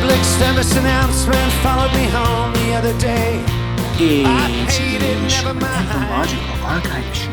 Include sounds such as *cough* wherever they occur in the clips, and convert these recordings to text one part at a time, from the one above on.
public service announcement followed me home the other day. It's the Anthropological Archive Show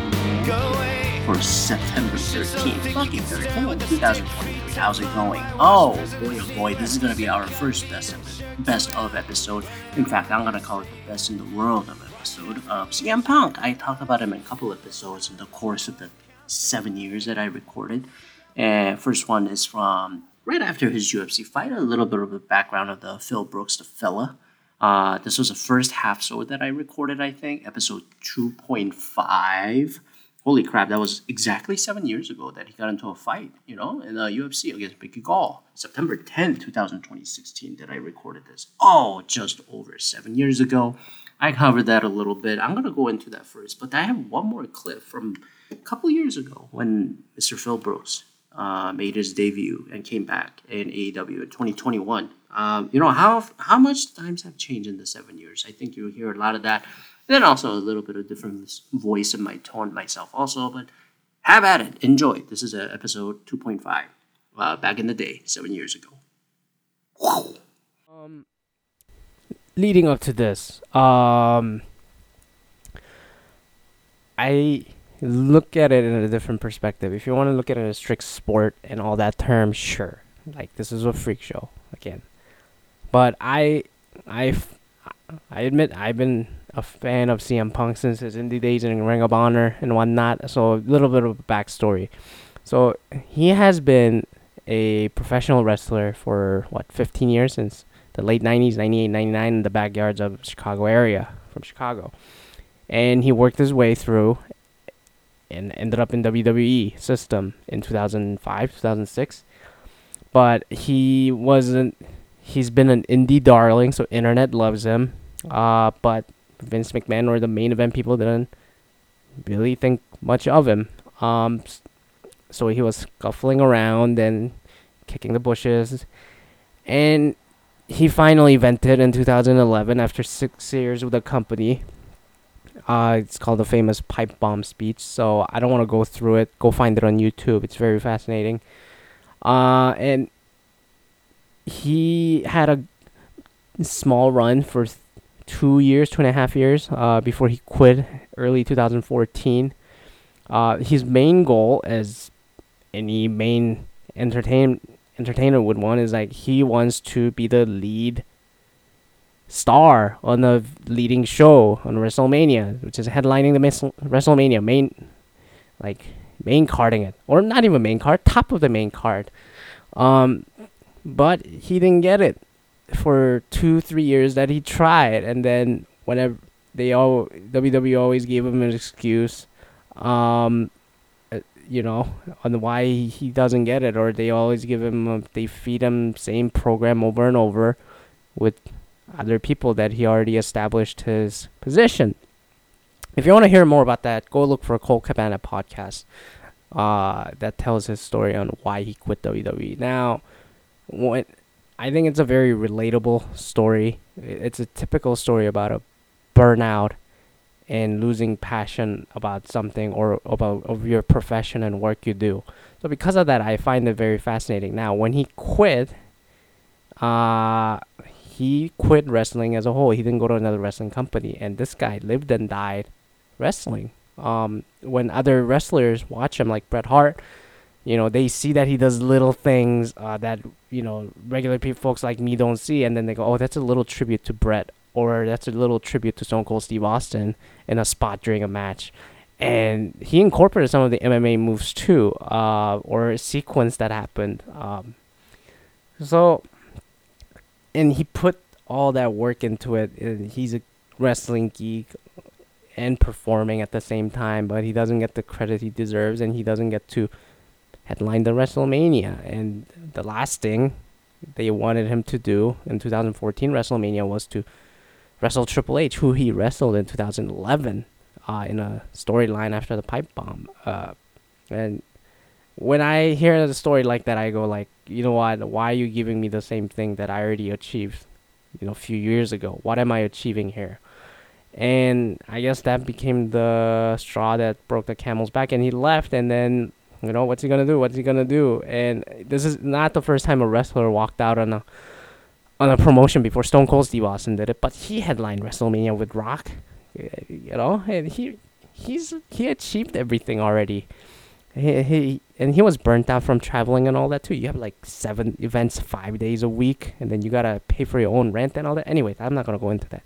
for September 13th, lucky 13th, 2023. How's it going? Oh boy, oh boy, this is gonna be our first best of, best of episode. In fact, I'm gonna call it the best in the world of episode of CM Punk. I talked about him in a couple episodes in the course of the seven years that I recorded. And first one is from right after his UFC fight, a little bit of the background of the Phil Brooks, the fella. Uh, this was the first half-sode that I recorded, I think, episode 2.5. Holy crap, that was exactly seven years ago that he got into a fight, you know, in the UFC against Mickey Gall. September 10, 2016, that I recorded this. Oh, just over seven years ago. I covered that a little bit. I'm going to go into that first, but I have one more clip from a couple years ago when Mr. Phil Brooks uh, made his debut and came back in AEW in 2021. Um, you know how how much times have changed in the seven years. I think you'll hear a lot of that, and then also a little bit of different voice in my tone myself also. But have at it, enjoy. This is a episode 2.5, uh, back in the day, seven years ago. Um, leading up to this, um, I look at it in a different perspective. If you want to look at it as strict sport and all that term, sure. Like this is a freak show again. But I, I, I admit I've been a fan of CM Punk since his indie days in Ring of Honor and whatnot. So a little bit of backstory. So he has been a professional wrestler for what 15 years since the late 90s, 98, 99 in the backyards of Chicago area from Chicago. And he worked his way through and ended up in WWE system in 2005, 2006. But he wasn't. He's been an indie darling, so internet loves him. Uh, but Vince McMahon or the main event people didn't really think much of him. Um, so he was scuffling around and kicking the bushes, and he finally vented in 2011 after six years with the company uh, it's called the famous pipe bomb speech. So I don't want to go through it. Go find it on YouTube. It's very fascinating. Uh, and he had a small run for th- two years, two and a half years, uh, before he quit early 2014. Uh, his main goal, as any main entertain entertainer would want, is like he wants to be the lead star on the leading show on WrestleMania, which is headlining the WrestleMania main, like main carding it, or not even main card, top of the main card. Um, but he didn't get it for two, three years that he tried, and then whenever they all WWE always gave him an excuse, um, uh, you know, on why he doesn't get it, or they always give him, a, they feed him same program over and over, with other people that he already established his position. If you want to hear more about that, go look for a Colt Cabana podcast uh, that tells his story on why he quit WWE. Now, what I think it's a very relatable story. It's a typical story about a burnout and losing passion about something or about of your profession and work you do. So because of that, I find it very fascinating. Now, when he quit, uh, he quit wrestling as a whole. He didn't go to another wrestling company, and this guy lived and died wrestling. Um, when other wrestlers watch him, like Bret Hart, you know, they see that he does little things uh, that you know regular people, folks like me, don't see, and then they go, "Oh, that's a little tribute to Bret," or "That's a little tribute to Stone Cold Steve Austin in a spot during a match." And he incorporated some of the MMA moves too, uh, or a sequence that happened. Um, so and he put all that work into it. And he's a wrestling geek and performing at the same time, but he doesn't get the credit he deserves, and he doesn't get to headline the WrestleMania. And the last thing they wanted him to do in 2014 WrestleMania was to wrestle Triple H, who he wrestled in 2011 uh, in a storyline after the pipe bomb. Uh, and when I hear a story like that, I go like, you know what? Why are you giving me the same thing that I already achieved, you know, a few years ago? What am I achieving here? And I guess that became the straw that broke the camel's back, and he left. And then, you know, what's he gonna do? What's he gonna do? And this is not the first time a wrestler walked out on a on a promotion before Stone Cold Steve Austin did it, but he headlined WrestleMania with Rock. You know, and he he's he achieved everything already. He, he and he was burnt out from traveling and all that too. You have like seven events, five days a week, and then you gotta pay for your own rent and all that. Anyway, I'm not gonna go into that.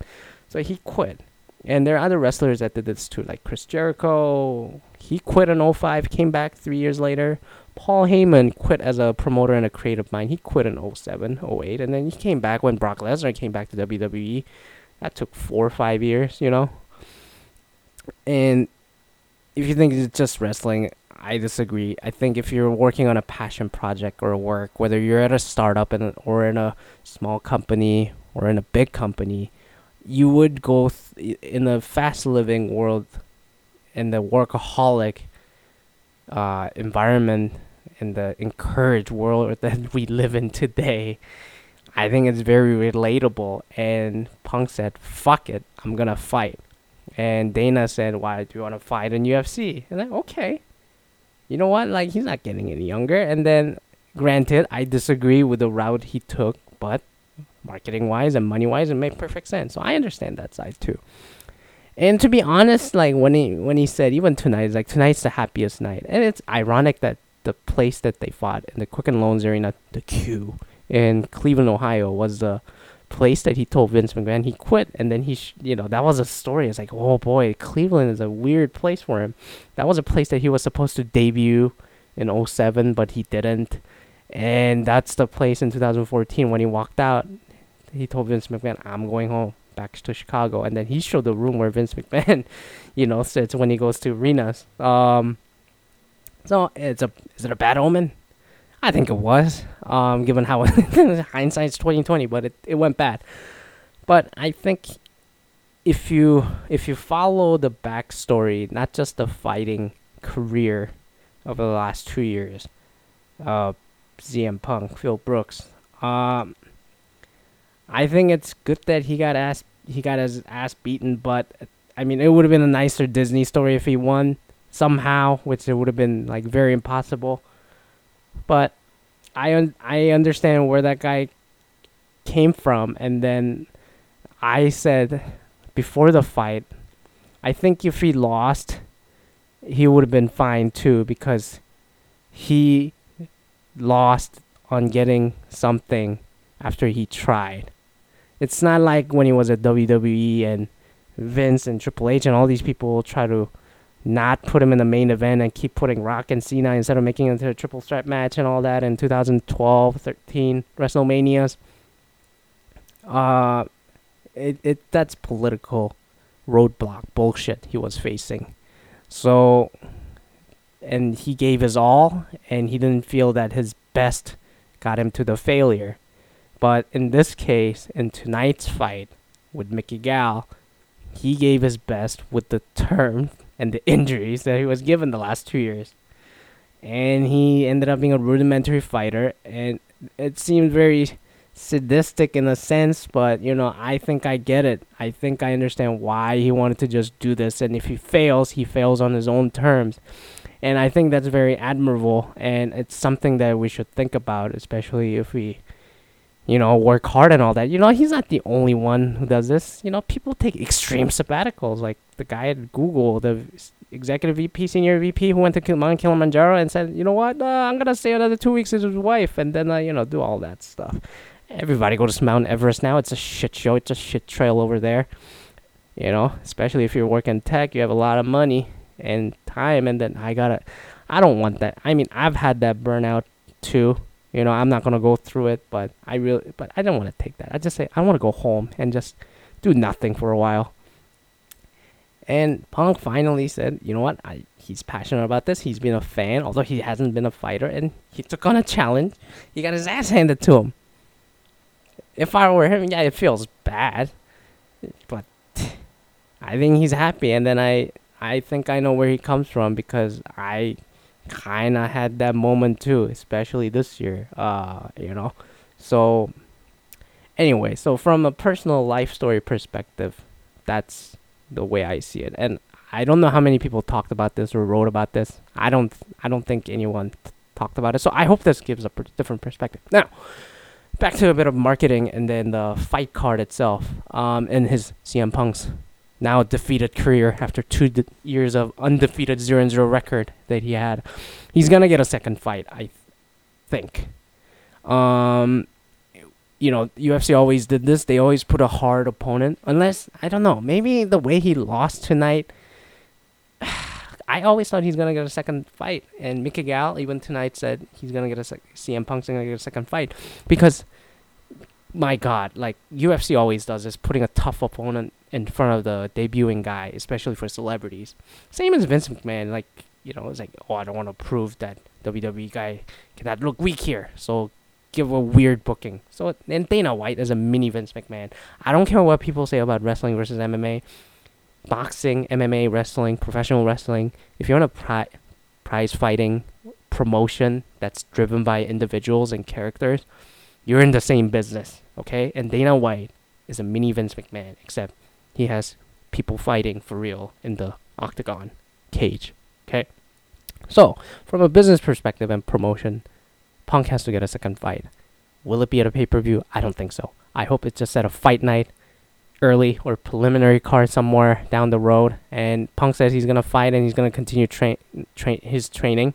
So he quit. And there are other wrestlers that did this too, like Chris Jericho. He quit in 05, came back three years later. Paul Heyman quit as a promoter and a creative mind. He quit in 07, 08, and then he came back when Brock Lesnar came back to WWE. That took four or five years, you know. And if you think it's just wrestling, I disagree. I think if you're working on a passion project or work, whether you're at a startup and or in a small company or in a big company, you would go th- in a fast living world, in the workaholic uh, environment, in the encouraged world *laughs* that we live in today. I think it's very relatable. And Punk said, "Fuck it, I'm gonna fight." And Dana said, "Why do you want to fight in UFC?" And then, okay, you know what? Like he's not getting any younger. And then, granted, I disagree with the route he took, but marketing wise and money wise, it made perfect sense. So I understand that side too. And to be honest, like when he when he said even tonight, it's like tonight's the happiest night, and it's ironic that the place that they fought in the Quicken Loans Arena, the Q in Cleveland, Ohio, was the place that he told Vince McMahon he quit, and then he, sh- you know, that was a story. It's like, oh boy, Cleveland is a weird place for him. That was a place that he was supposed to debut in 07, but he didn't. And that's the place in 2014 when he walked out. He told Vince McMahon, "I'm going home." back to Chicago, and then he showed the room where Vince *laughs* McMahon, you know, sits when he goes to arenas. Um, so it's a is it a bad omen? I think it was, um, given how *laughs* hindsight's twenty twenty, but it, it went bad. But I think if you if you follow the backstory, not just the fighting career over the last two years, uh, CM Punk, Phil Brooks, um, I think it's good that he got ass he got his ass beaten, but I mean it would have been a nicer Disney story if he won somehow, which it would have been like very impossible. But I un- I understand where that guy came from, and then I said before the fight, I think if he lost, he would have been fine too because he lost on getting something after he tried. It's not like when he was at WWE and Vince and Triple H and all these people try to not put him in the main event and keep putting Rock and Cena instead of making it into a triple threat match and all that in 2012, 13 WrestleManias. Uh, it, it that's political roadblock bullshit he was facing. So, and he gave his all, and he didn't feel that his best got him to the failure. But in this case, in tonight's fight with Mickey Gall, he gave his best with the term and the *laughs* injuries that he was given the last two years. And he ended up being a rudimentary fighter, and it seemed very sadistic in a sense, but you know, I think I get it. I think I understand why he wanted to just do this, and if he fails, he fails on his own terms. And I think that's very admirable, and it's something that we should think about, especially if we you know, work hard and all that. You know, he's not the only one who does this. You know, people take extreme sabbaticals, like the guy at Google, the executive VP, senior VP, who went to Mount Kilimanjaro and said, you know what, uh, I'm gonna stay another two weeks with his wife, and then uh, you know, do all that stuff. Everybody goes to Mount Everest now. It's a shit show. It's a shit trail over there. You know, especially if you're working tech, you have a lot of money and time, and then I gotta. I don't want that. I mean, I've had that burnout too you know, I'm not gonna go through it, but I really, but I don't want to take that. I just say I want to go home and just do nothing for a while. And Punk finally said, you know what? I, he's passionate about this. He's been a fan, although he hasn't been a fighter, and he took on a challenge. He got his ass handed to him. If I were him, yeah, it feels bad, but I think he's happy. And then I, I think I know where he comes from because I kind of had that moment too, especially this year. Uh, you know, so anyway, so from a personal life story perspective, that's the way I see it, and I don't know how many people talked about this or wrote about this. I don't, I don't think anyone t- talked about it. So I hope this gives a per- different perspective. Now, back to a bit of marketing and then the fight card itself. Um, and his CM Punk's now defeated career after two years of undefeated 0 0 record that he had. He's gonna get a second fight, I th- think. Um, you know, UFC always did this. They always put a hard opponent, unless I don't know. Maybe the way he lost tonight. *sighs* I always thought he's gonna get a second fight, and Mickey Gall even tonight said he's gonna get a sec- CM Punk's gonna get a second fight because, my God, like UFC always does is putting a tough opponent in front of the debuting guy, especially for celebrities. Same as Vince McMahon, like you know, it's like oh I don't want to prove that WWE guy cannot look weak here, so give a weird booking. So and Dana White is a mini Vince McMahon. I don't care what people say about wrestling versus MMA boxing, MMA, wrestling, professional wrestling, if you're in a pri- prize fighting promotion that's driven by individuals and characters, you're in the same business, okay? And Dana White is a mini Vince McMahon, except he has people fighting for real in the octagon cage, okay? So, from a business perspective and promotion, Punk has to get a second fight. Will it be at a pay per view? I don't think so. I hope it's just at a fight night early or preliminary card somewhere down the road. And Punk says he's gonna fight and he's gonna continue train train his training.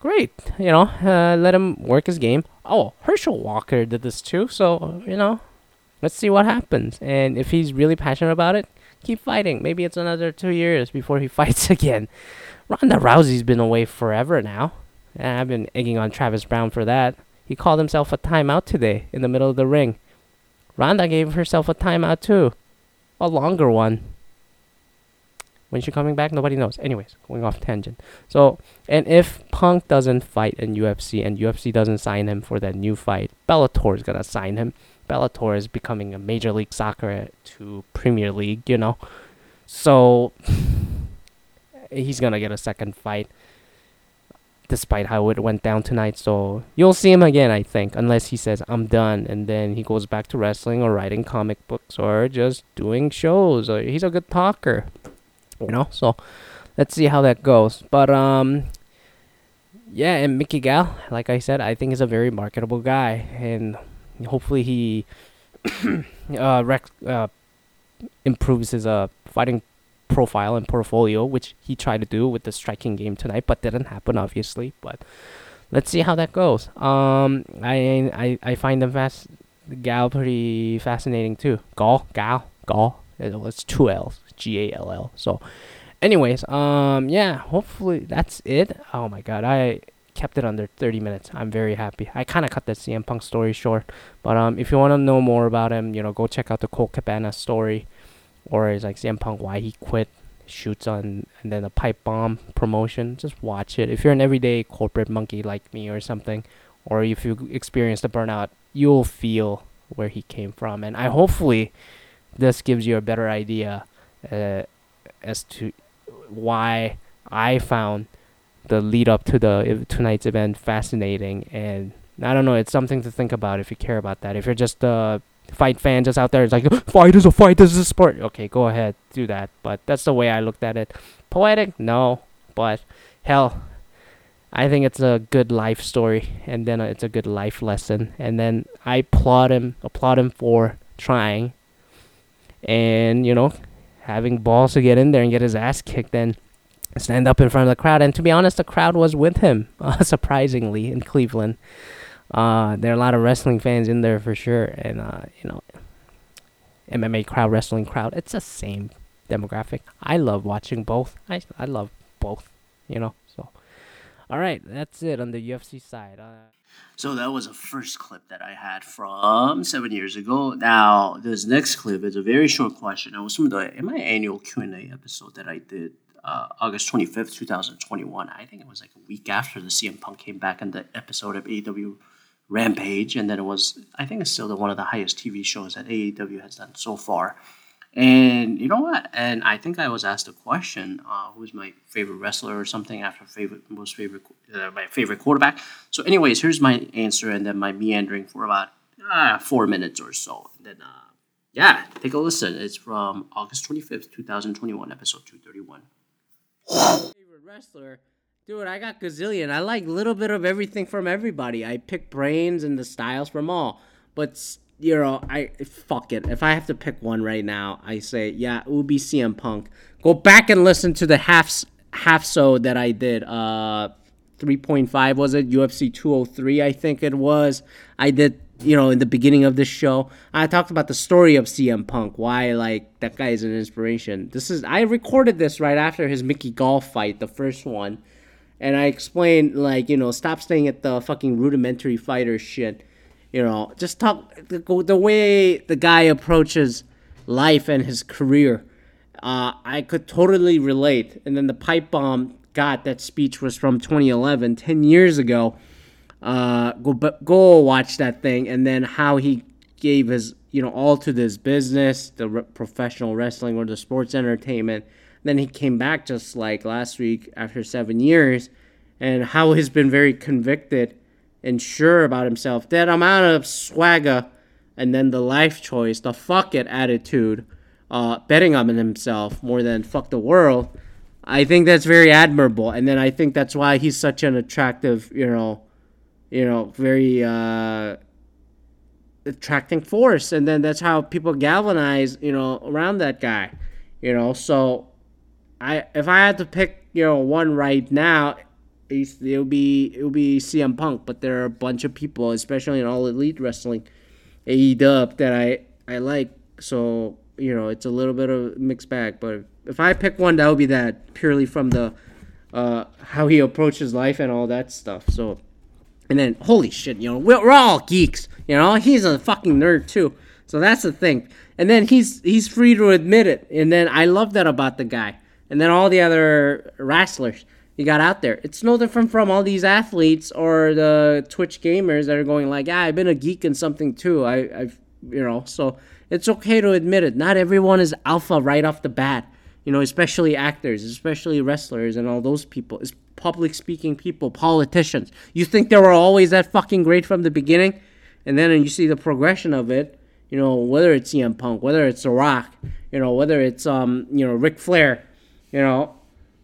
Great, you know, uh, let him work his game. Oh, Herschel Walker did this too, so you know, let's see what happens. And if he's really passionate about it, keep fighting. Maybe it's another two years before he *laughs* fights again. Ronda Rousey's been away forever now, and I've been egging on Travis Browne for that. He called himself a timeout today in the middle of the ring. Ronda gave herself a timeout too. A longer one. When she coming back, nobody knows. Anyways, going off tangent. So, and if Punk doesn't fight in UFC and UFC doesn't sign him for that new fight, Bellator is gonna sign him. Bellator is becoming a Major League Soccer to Premier League, you know. So *sighs* he's gonna get a second fight despite how it went down tonight. So you'll see him again, I think, unless he says I'm done and then he goes back to wrestling or writing comic books or just doing shows. Or he's a good talker, you know. So let's see how that goes. But um, yeah, and Mickey Gall, like I said, I think is a very marketable guy, and hopefully he *coughs* uh, rec- uh improves his uh fighting profile and portfolio, which he tried to do with the striking game tonight, but didn't happen, obviously. But let's see how that goes. Um, I I, I find the fast, Gall pretty fascinating too. Gall, Gall, Gall. It's two L's, G A L L. So, anyways, um, yeah. Hopefully that's it. Oh my God, I kept it under 30 minutes. I'm very happy. I kind of cut the CM Punk story short, but um, if you want to know more about him, you know, go check out the Colt Cabana story or is like CM Punk why he quit shoots on and then a pipe bomb promotion. Just watch it. If you're an everyday corporate monkey like me or something, or if you experience the burnout, you'll feel where he came from. And I hopefully this gives you a better idea uh, as to why I found the lead up to the tonight's event fascinating. And I don't know, it's something to think about if you care about that. If you're just a fight fan just out there it's like *gasps* fight is a fight this is a sport. Okay go ahead do that. But that's the way i looked at it. Poetic? No. But hell i think it's a good life story and then it's a good life lesson. And then i applaud him applaud him for trying. And you know having balls to get in there and get his ass kicked and stand up in front of the crowd and to be honest the crowd was with him uh, *laughs* surprisingly in cleveland uh, there are a lot of wrestling fans in there for sure, and uh, you know, MMA crowd, wrestling crowd. It's the same demographic. I love watching both. I I love both. You know, all right, that's it on the UFC side. Uh, so that was a first clip that I had from seven years ago. Now this next clip is a very short question. It was from the in my annual Q and A episode that I did uh, August twenty fifth, two thousand twenty one. I think it was like a week after the CM Punk came back in the episode of AEW Rampage, and then it was I think it's still the, one of the highest TV shows that AEW has done so far. And you know what? And I think I was asked a question: uh, Who's my favorite wrestler or something after favorite most favorite uh, my favorite quarterback? So, anyways, here's my answer, and then my meandering for about uh, four minutes or so. And then, uh, yeah, take a listen. It's from August twenty fifth, two thousand twenty one, episode two thirty one. favorite wrestler Dude, I got gazillion. I like a little bit of everything from everybody. I pick brains and the styles from all. But you know, I fuck it. If I have to pick one right now, I say yeah, it would be CM Punk. Go back and listen to the half half-sode that I did. Uh, 3.5 was it UFC 203 I think it was. I did you know in the beginning of this show. I talked about the story of CM Punk, why like that guy is an inspiration. This is I recorded this right after his Mickey Gall fight, the first one. And I explained like, you know, stop staying at the fucking rudimentary fighter shit. You know, just talk the, the way the guy approaches life and his career. Uh, I could totally relate. And then the pipe bomb God, that speech was from 2011, 10 years ago. Uh, go go watch that thing, and then how he gave his you know all to this business, the re- professional wrestling or the sports entertainment. Then he came back just like last week after seven years, and how he's been very convicted and sure about himself. That amount of swagger, and then the life choice, the fuck it attitude, uh, betting on himself more than fuck the world I think that's very admirable, and then I think that's why he's such an attractive, you know, you know, very uh, attracting force, and then that's how people galvanize, you know, around that guy, you know. So, I if I had to pick, you know, one right now, it would be it would be CM Punk, but there are a bunch of people, especially in all elite wrestling, AEW that I I like. So you know, it's a little bit of mixed bag, but if I pick one, that would be that purely from the uh, how he approaches life and all that stuff. So, and then holy shit, you know, we're, we're all geeks. You know, he's a fucking nerd too. So that's the thing. And then he's he's free to admit it. And then I love that about the guy. And then all the other wrestlers you got out there. It's no different from all these athletes or the Twitch gamers that are going like, "Yeah, I've been a geek in something too." I, I've you know, so it's okay to admit it. Not everyone is alpha right off the bat you know, especially actors, especially wrestlers and all those people, is public speaking people, politicians. You think they were always that fucking great from the beginning, and then you see the progression of it. You know, whether it's CM Punk, whether it's The Rock, you know, whether it's um, you know, Ric Flair, you know,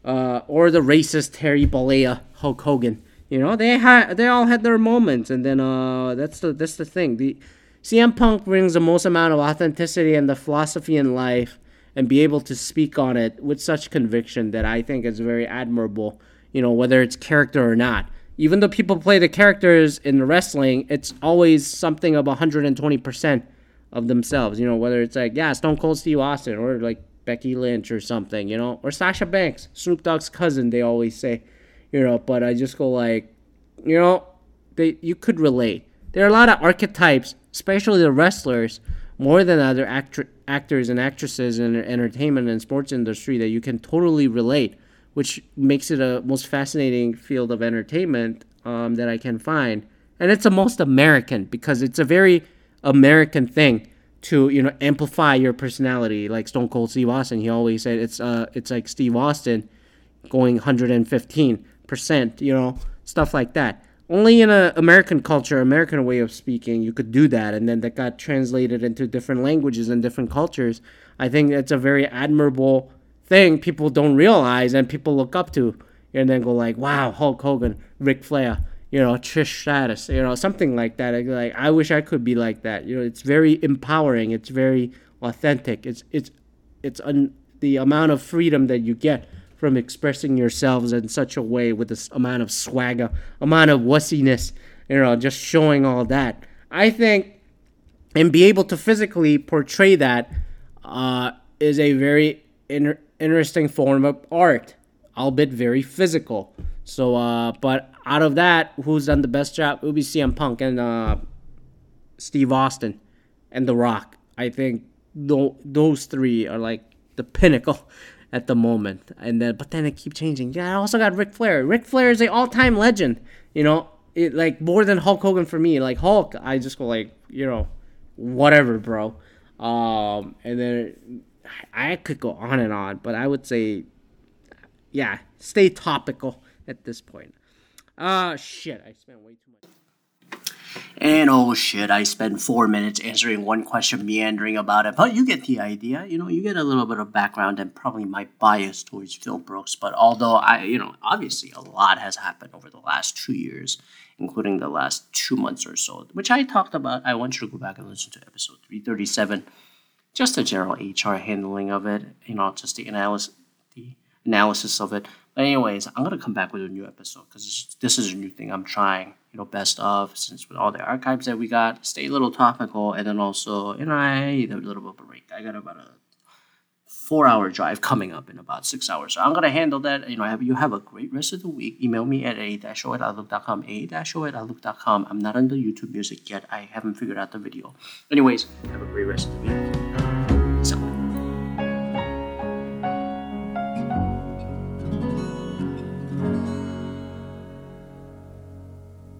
uh, or the racist Terry Bollea, Hulk Hogan. You know, they had they all had their moments, and then uh, that's the that's the thing. The CM Punk brings the most amount of authenticity and the philosophy in life and be able to speak on it with such conviction that I think is very admirable, you know, whether it's character or not. Even though people play the characters in the wrestling, it's always something of 120% of themselves, you know, whether it's like, yeah, Stone Cold Steve Austin or like Becky Lynch or something, you know, or Sasha Banks, Snoop Dogg's cousin, they always say, you know, but I just go like, you know, they you could relate. There are a lot of archetypes, especially the wrestlers, more than other actors and actresses in the entertainment and sports industry that you can totally relate, which makes it a most fascinating field of entertainment um, that I can find. And it's the most American because it's a very American thing to you know amplify your personality. Like Stone Cold Steve Austin, he always said it's uh it's like Steve Austin going 115 percent, you know, stuff like that only in a American culture, American way of speaking, you could do that, and then that got translated into different languages and different cultures. I think it's a very admirable thing people don't realize and people look up to, and then go like, "Wow, Hulk Hogan, Ric Flair." You know, Trish Stratus, you know, something like that. Like, I wish I could be like that. You know, it's very empowering. It's very authentic. It's it's it's un, the amount of freedom that you get from expressing yourselves in such a way with this amount of swagger, amount of wussiness, you know, just showing all that. I think, and be able to physically portray that uh, is a very inter- interesting form of art, albeit very physical. So, uh, but out of that, who's done the best job? It would be CM Punk and uh, Steve Austin and The Rock. I think th- those three are like the pinnacle *laughs* at the moment. And then, but then it keep changing. Yeah, I also got Ric Flair. Ric Flair is a all-time legend. You know, it like more than Hulk Hogan for me. Like Hulk, I just go like, you know, whatever, bro. Um, and then I could go on and on, but I would say, yeah, stay topical at this point. Uh shit, I spent way too much. And oh shit, I spent four minutes answering one question, meandering about it. But you get the idea. You know, you get a little bit of background and probably my bias towards Phil Brooks. But although I, you know, obviously a lot has happened over the last two years, including the last two months or so, which I talked about. I want you to go back and listen to episode 337. Just the general HR handling of it, you know, just the analysis, the analysis of it. But anyways, I'm gonna come back with a new episode because this is a new thing I'm trying. You know, best of since with all the archives that we got, stay a little topical, and then also you know I need a little bit of a break. I got about a four hour drive coming up in about six hours. So I'm gonna handle that. You know, have you have a great rest of the week. Email me at a dash o at outlook.com, a dash o at outlook.com. I'm not on the YouTube music yet. I haven't figured out the video. Anyways, have a great rest of the week.